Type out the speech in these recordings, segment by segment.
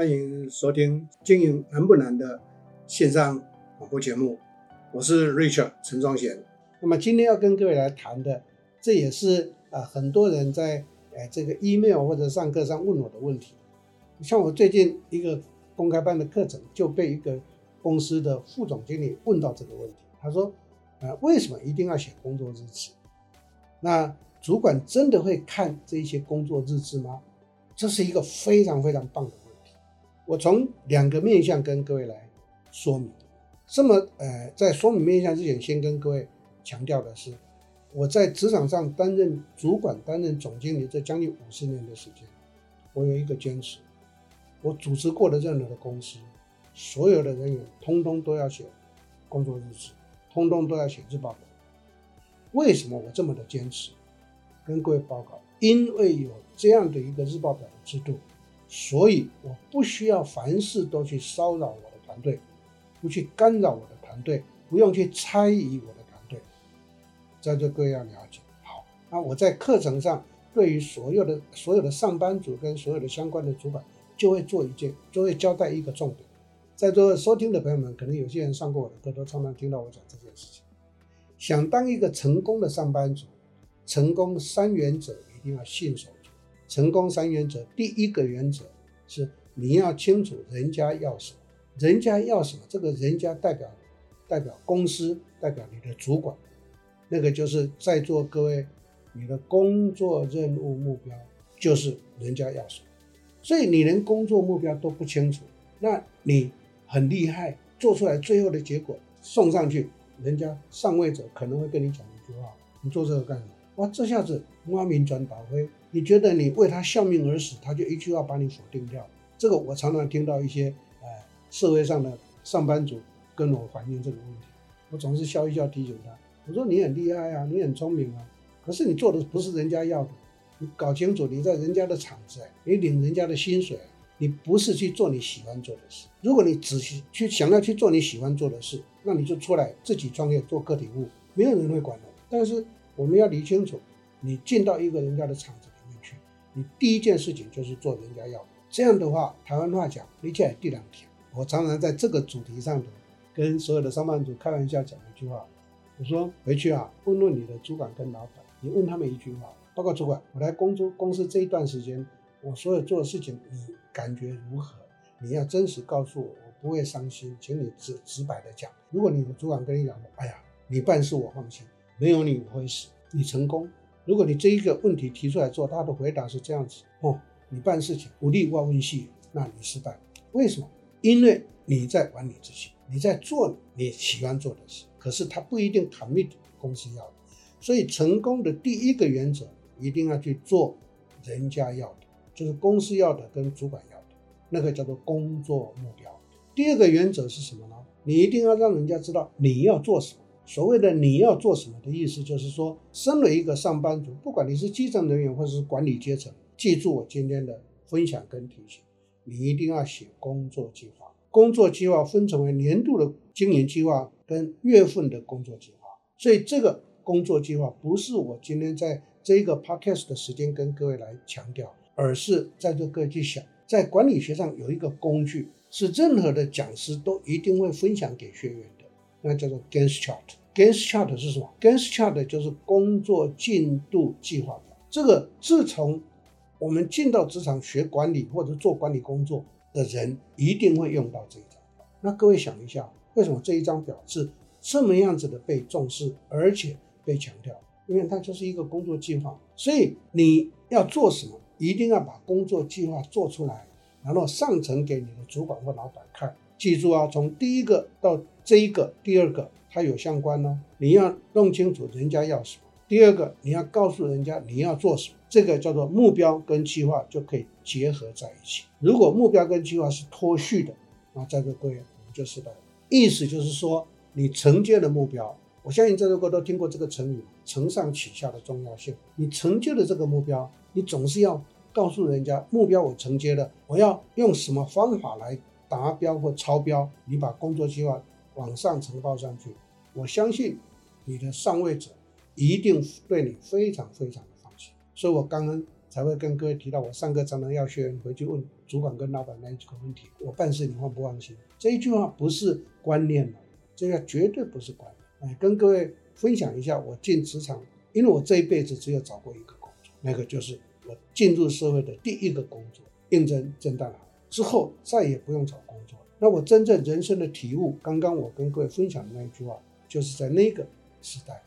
欢迎收听《经营难不难》的线上广播节目，我是 Richard 陈庄贤。那么今天要跟各位来谈的，这也是啊很多人在呃这个 email 或者上课上问我的问题。像我最近一个公开班的课程就被一个公司的副总经理问到这个问题，他说：呃，为什么一定要写工作日志？那主管真的会看这些工作日志吗？这是一个非常非常棒的。我从两个面向跟各位来说明。这么，呃，在说明面向之前，先跟各位强调的是，我在职场上担任主管、担任总经理这将近五十年的时间，我有一个坚持：我主持过的任何的公司，所有的人员通通都要写工作日志，通通都要写日报表。为什么我这么的坚持？跟各位报告。因为有这样的一个日报表的制度，所以我不需要凡事都去骚扰我的团队，不去干扰我的团队，不用去猜疑我的团队。在这各位要了解。好，那我在课程上对于所有的所有的上班族跟所有的相关的主管，就会做一件，就会交代一个重点。在座收听的朋友们，可能有些人上过我的课，都常常听到我讲这件事情。想当一个成功的上班族，成功三原则。一定要信守成功三原则。第一个原则是你要清楚人家要什么，人家要什么，这个人家代表代表公司，代表你的主管，那个就是在座各位你的工作任务目标就是人家要什么。所以你连工作目标都不清楚，那你很厉害，做出来最后的结果送上去，人家上位者可能会跟你讲一句话：你做这个干什么？哇，这下子挖名转倒灰，你觉得你为他效命而死，他就一句话把你否定掉。这个我常常听到一些呃社会上的上班族跟我反映这个问题，我总是笑一笑提醒他，我说你很厉害啊，你很聪明啊，可是你做的不是人家要的，你搞清楚你在人家的厂子，你领人家的薪水，你不是去做你喜欢做的事。如果你只是去想要去做你喜欢做的事，那你就出来自己创业做个体户，没有人会管的。但是我们要理清楚，你进到一个人家的厂子，第一件事情就是做人家要的。这样的话，台湾话讲，你起来第两天。我常常在这个主题上头跟所有的上班族开玩笑讲一句话，我说回去啊，问问你的主管跟老板，你问他们一句话，报告主管，我来工作公司这一段时间，我所有做的事情，你感觉如何？你要真实告诉我，我不会伤心，请你直直白的讲。如果你的主管跟你讲，哎呀，你办事我放心。没有你我会死，你成功。如果你这一个问题提出来做，他的回答是这样子哦，你办事情无力万问细，那你失败。为什么？因为你在玩你自己，你在做你喜欢做的事，可是他不一定 commit 公司要的。所以成功的第一个原则，一定要去做人家要的，就是公司要的跟主管要的，那个叫做工作目标。第二个原则是什么呢？你一定要让人家知道你要做什么。所谓的你要做什么的意思，就是说，身为一个上班族，不管你是基层人员或者是管理阶层，记住我今天的分享跟提醒，你一定要写工作计划。工作计划分成为年度的经营计划跟月份的工作计划。所以这个工作计划不是我今天在这一个 podcast 的时间跟各位来强调，而是在这各位去想，在管理学上有一个工具，是任何的讲师都一定会分享给学员的，那叫做 Gantt chart。Gantt chart 是什么？Gantt chart 就是工作进度计划表。这个自从我们进到职场学管理或者做管理工作的人，一定会用到这一张。那各位想一下，为什么这一张表是这么样子的被重视，而且被强调？因为它就是一个工作计划。所以你要做什么，一定要把工作计划做出来，然后上呈给你的主管或老板看。记住啊，从第一个到这一个，第二个。它有相关哦，你要弄清楚人家要什么。第二个，你要告诉人家你要做什么，这个叫做目标跟计划就可以结合在一起。如果目标跟计划是脱序的，那在座各位我们就失败。意思就是说，你承接的目标，我相信在座各位都听过这个成语“承上启下”的重要性。你承接的这个目标，你总是要告诉人家目标我承接了，我要用什么方法来达标或超标。你把工作计划。往上呈报上去，我相信你的上位者一定对你非常非常的放心。所以我刚刚才会跟各位提到，我上课常常要学员回去问主管跟老板那几个问题：我办事你放不放心？这一句话不是观念，这个绝对不是观念。哎，跟各位分享一下，我进职场，因为我这一辈子只有找过一个工作，那个就是我进入社会的第一个工作，应征正大了之后再也不用找工作。那我真正人生的体悟，刚刚我跟各位分享的那一句话，就是在那个时代，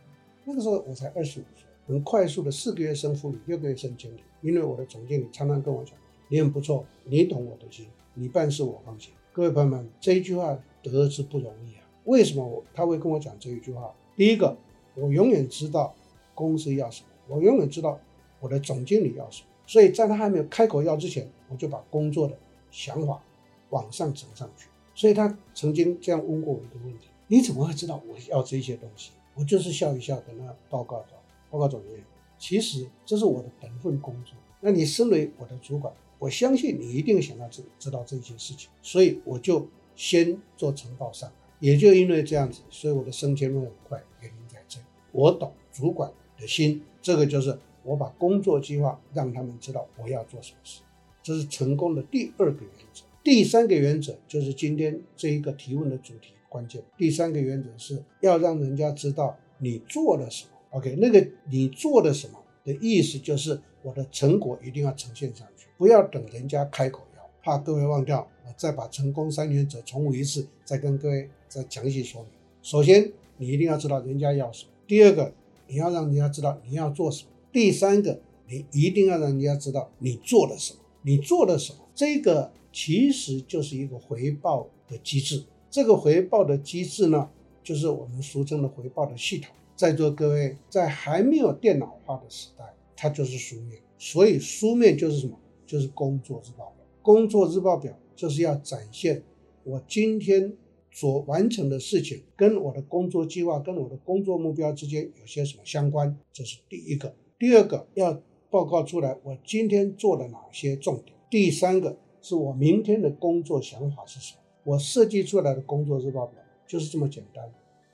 那个时候我才二十五岁，很快速的四个月升副理，六个月升经理。因为我的总经理常常跟我讲，你很不错，你懂我的心，你办事我放心。各位朋友们，这一句话得之不容易啊。为什么我他会跟我讲这一句话？第一个，我永远知道公司要什么，我永远知道我的总经理要什么，所以在他还没有开口要之前，我就把工作的想法。往上呈上去，所以他曾经这样问过我一个问题：你怎么会知道我要这些东西？我就是笑一笑，跟他报告报告总监，其实这是我的本分工作。那你身为我的主管，我相信你一定想要知知道这些事情，所以我就先做呈报上来。也就因为这样子，所以我的升迁会很快。原因在这，我懂主管的心，这个就是我把工作计划让他们知道我要做什么事，这是成功的第二个原则。第三个原则就是今天这一个提问的主题关键。第三个原则是要让人家知道你做了什么。OK，那个你做了什么的意思就是我的成果一定要呈现上去，不要等人家开口要。怕各位忘掉，我再把成功三原则重复一次，再跟各位再详细说明。首先，你一定要知道人家要什么；第二个，你要让人家知道你要做什么；第三个，你一定要让人家知道你做了什么。你做了什么？这个。其实就是一个回报的机制，这个回报的机制呢，就是我们俗称的回报的系统。在座各位，在还没有电脑化的时代，它就是书面，所以书面就是什么？就是工作日报表。工作日报表就是要展现我今天所完成的事情跟我的工作计划、跟我的工作目标之间有些什么相关，这是第一个。第二个要报告出来我今天做了哪些重点。第三个。是我明天的工作想法是什么？我设计出来的工作日报表就是这么简单。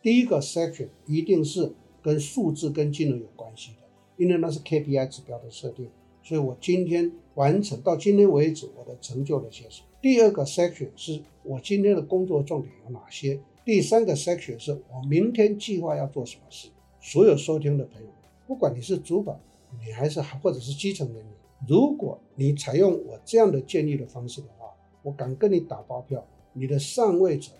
第一个 section 一定是跟数字跟金额有关系的，因为那是 KPI 指标的设定。所以我今天完成到今天为止我的成就了些什么？第二个 section 是我今天的工作重点有哪些？第三个 section 是我明天计划要做什么事？所有收听的朋友，不管你是主管，你还是或者是基层人员。如果你采用我这样的建议的方式的话，我敢跟你打包票，你的上位者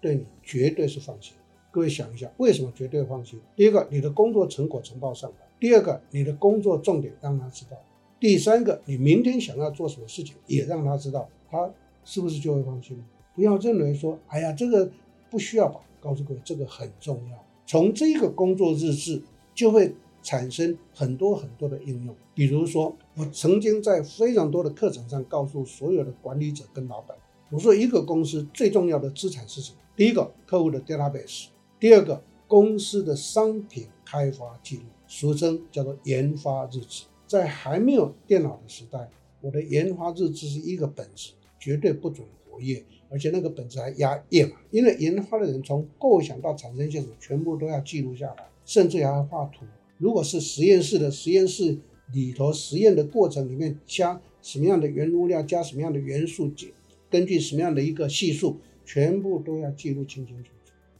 对你绝对是放心。各位想一下，为什么绝对放心？第一个，你的工作成果呈报上来；第二个，你的工作重点让他知道；第三个，你明天想要做什么事情也让他知道，他是不是就会放心？不要认为说，哎呀，这个不需要吧？告诉各位，这个很重要。从这个工作日志就会。产生很多很多的应用，比如说，我曾经在非常多的课程上告诉所有的管理者跟老板，我说一个公司最重要的资产是什么？第一个，客户的 database；第二个，公司的商品开发记录，俗称叫做研发日志。在还没有电脑的时代，我的研发日志是一个本子，绝对不准活页，而且那个本子还压页码，因为研发的人从构想到产生线索，全部都要记录下来，甚至还要画图。如果是实验室的实验室里头实验的过程里面加什么样的原物料，加什么样的元素，根据什么样的一个系数，全部都要记录清清楚楚。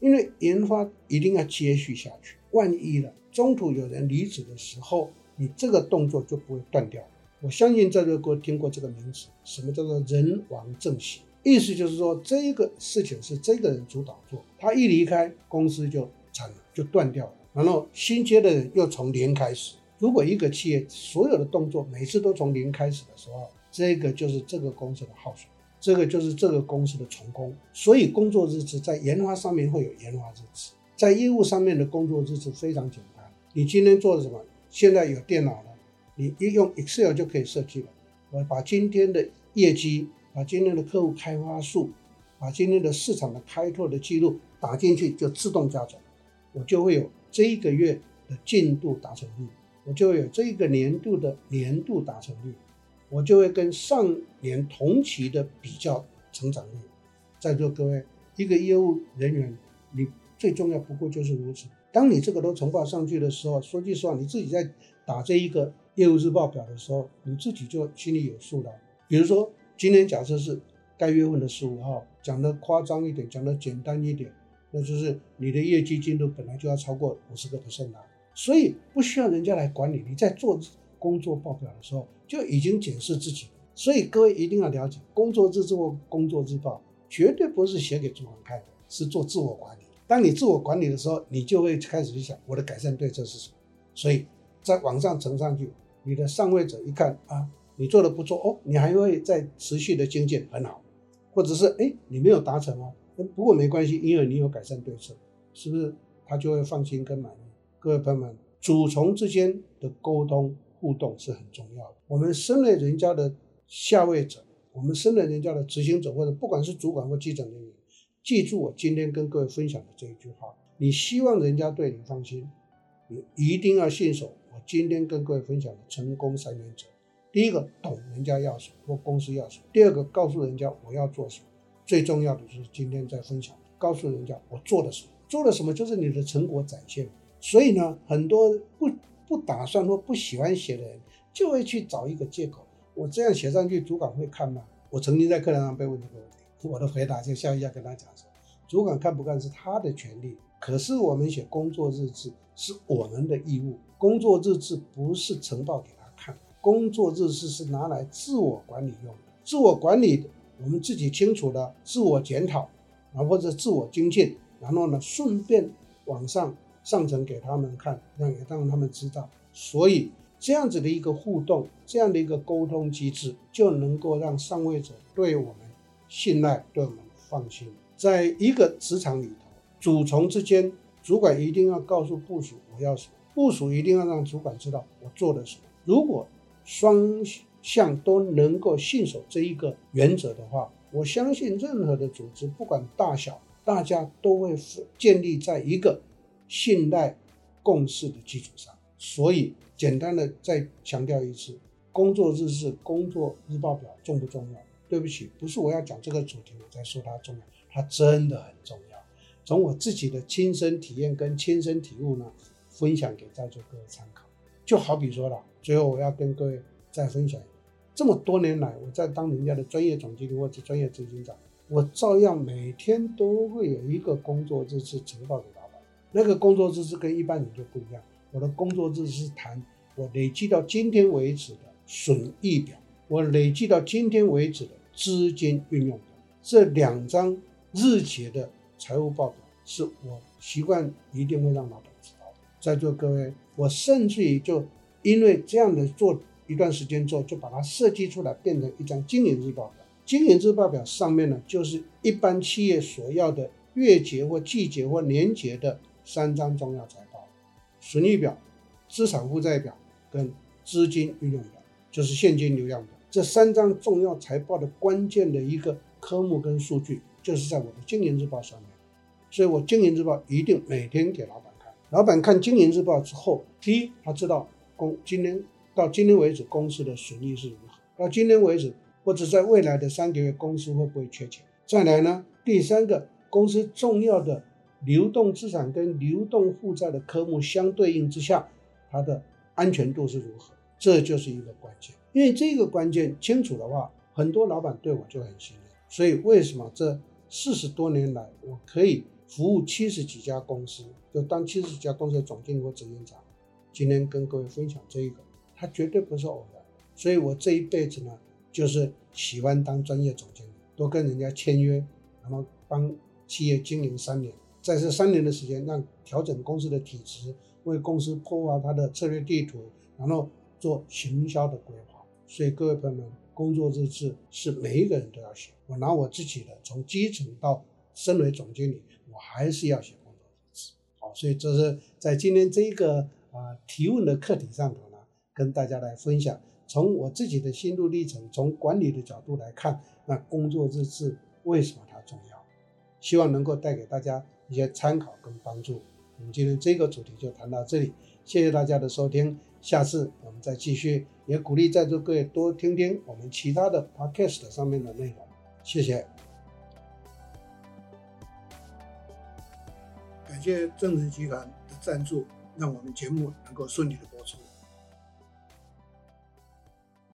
因为研发一定要接续下去，万一了中途有人离职的时候，你这个动作就不会断掉。我相信在座各位听过这个名词，什么叫做人亡政息？意思就是说这个事情是这个人主导做，他一离开公司就惨了，就断掉了。然后新接的人又从零开始。如果一个企业所有的动作每次都从零开始的时候，这个就是这个公司的耗损，这个就是这个公司的成功。所以工作日志在研发上面会有研发日志，在业务上面的工作日志非常简单。你今天做了什么？现在有电脑了，你一用 Excel 就可以设计了。我把今天的业绩，把今天的客户开发数，把今天的市场的开拓的记录打进去，就自动加总，我就会有。这一个月的进度达成率，我就有这一个年度的年度达成率，我就会跟上年同期的比较成长率。在座各位，一个业务人员，你最重要不过就是如此。当你这个都呈报上去的时候，说句实话，你自己在打这一个业务日报表的时候，你自己就心里有数了。比如说，今天假设是该月份的十五号，讲的夸张一点，讲的简单一点，那就是你的业绩进度本来就要超过五十个 percent 了，所以不需要人家来管你。你在做工作报表的时候就已经检视自己。所以各位一定要了解，工作日志或工作日报绝对不是写给主管看的，是做自我管理。当你自我管理的时候，你就会开始去想我的改善对策是什么。所以在网上呈上去，你的上位者一看啊，你做的不错哦，你还会再持续的精进，很好。或者是哎，你没有达成哦，不过没关系，因为你有改善对策，是不是？他就会放心跟满意。各位朋友们，主从之间的沟通互动是很重要的。我们身为人家的下位者，我们身为人家的执行者，或者不管是主管或基层人员。记住我今天跟各位分享的这一句话：你希望人家对你放心，你一定要信守我今天跟各位分享的成功三原则。第一个，懂人家要什么或公司要什么；第二个，告诉人家我要做什么；最重要的就是今天在分享，告诉人家我做了什么，做了什么就是你的成果展现。所以呢，很多不不打算或不喜欢写的人，就会去找一个借口：我这样写上去，主管会看吗？我曾经在课堂上被问这个问题。我的回答就笑一下，跟他讲说：主管看不看是他的权利，可是我们写工作日志是我们的义务。工作日志不是呈报给他看，工作日志是拿来自我管理用的。自我管理，我们自己清楚的自我检讨，啊或者自我精进，然后呢顺便往上上层给他们看，让也让他们知道。所以这样子的一个互动，这样的一个沟通机制，就能够让上位者对我们。信赖，对我们放心。在一个职场里头，主从之间，主管一定要告诉部署我要什么，部署一定要让主管知道我做了什么。如果双像都能够信守这一个原则的话，我相信任何的组织，不管大小，大家都会建立在一个信赖共识的基础上。所以，简单的再强调一次，工作日志、工作日报表重不重要？对不起，不是我要讲这个主题，我在说它重要，它真的很重要。从我自己的亲身体验跟亲身体悟呢，分享给在座各位参考。就好比说了，最后我要跟各位再分享，这么多年来我在当人家的专业总经理或者专业执行长，我照样每天都会有一个工作日志呈报给老板。那个工作日志跟一般人就不一样，我的工作日是谈我累计到今天为止的损益表，我累计到今天为止的。资金运用的这两张日结的财务报表，是我习惯一定会让老板知道的。在座各位，我甚至于就因为这样的做一段时间之后，就把它设计出来，变成一张经营日报表。经营日报表上面呢，就是一般企业所要的月结或季结或年结的三张重要财报：损益表、资产负债表跟资金运用表，就是现金流量表。这三张重要财报的关键的一个科目跟数据，就是在我的经营日报上面，所以我经营日报一定每天给老板看。老板看经营日报之后，第一，他知道公今天到今天为止公司的损益是如何，到今天为止或者在未来的三个月公司会不会缺钱。再来呢，第三个公司重要的流动资产跟流动负债的科目相对应之下，它的安全度是如何，这就是一个关键。因为这个关键清楚的话，很多老板对我就很信任。所以为什么这四十多年来，我可以服务七十几家公司，就当七十几家公司的总经理或执行长。今天跟各位分享这一个，它绝对不是偶然。所以我这一辈子呢，就是喜欢当专业总经理，多跟人家签约，然后帮企业经营三年，在这三年的时间，让调整公司的体质，为公司破坏它的策略地图，然后做行销的规划。所以各位朋友们，工作日志是每一个人都要写。我拿我自己的，从基层到身为总经理，我还是要写工作日志。好，所以这是在今天这一个啊、呃、提问的课题上头，跟大家来分享，从我自己的心路历程，从管理的角度来看，那工作日志为什么它重要？希望能够带给大家一些参考跟帮助。我们今天这个主题就谈到这里，谢谢大家的收听。下次我们再继续，也鼓励在座各位多听听我们其他的 podcast 上面的内容。谢谢，感谢正直集团的赞助，让我们节目能够顺利的播出。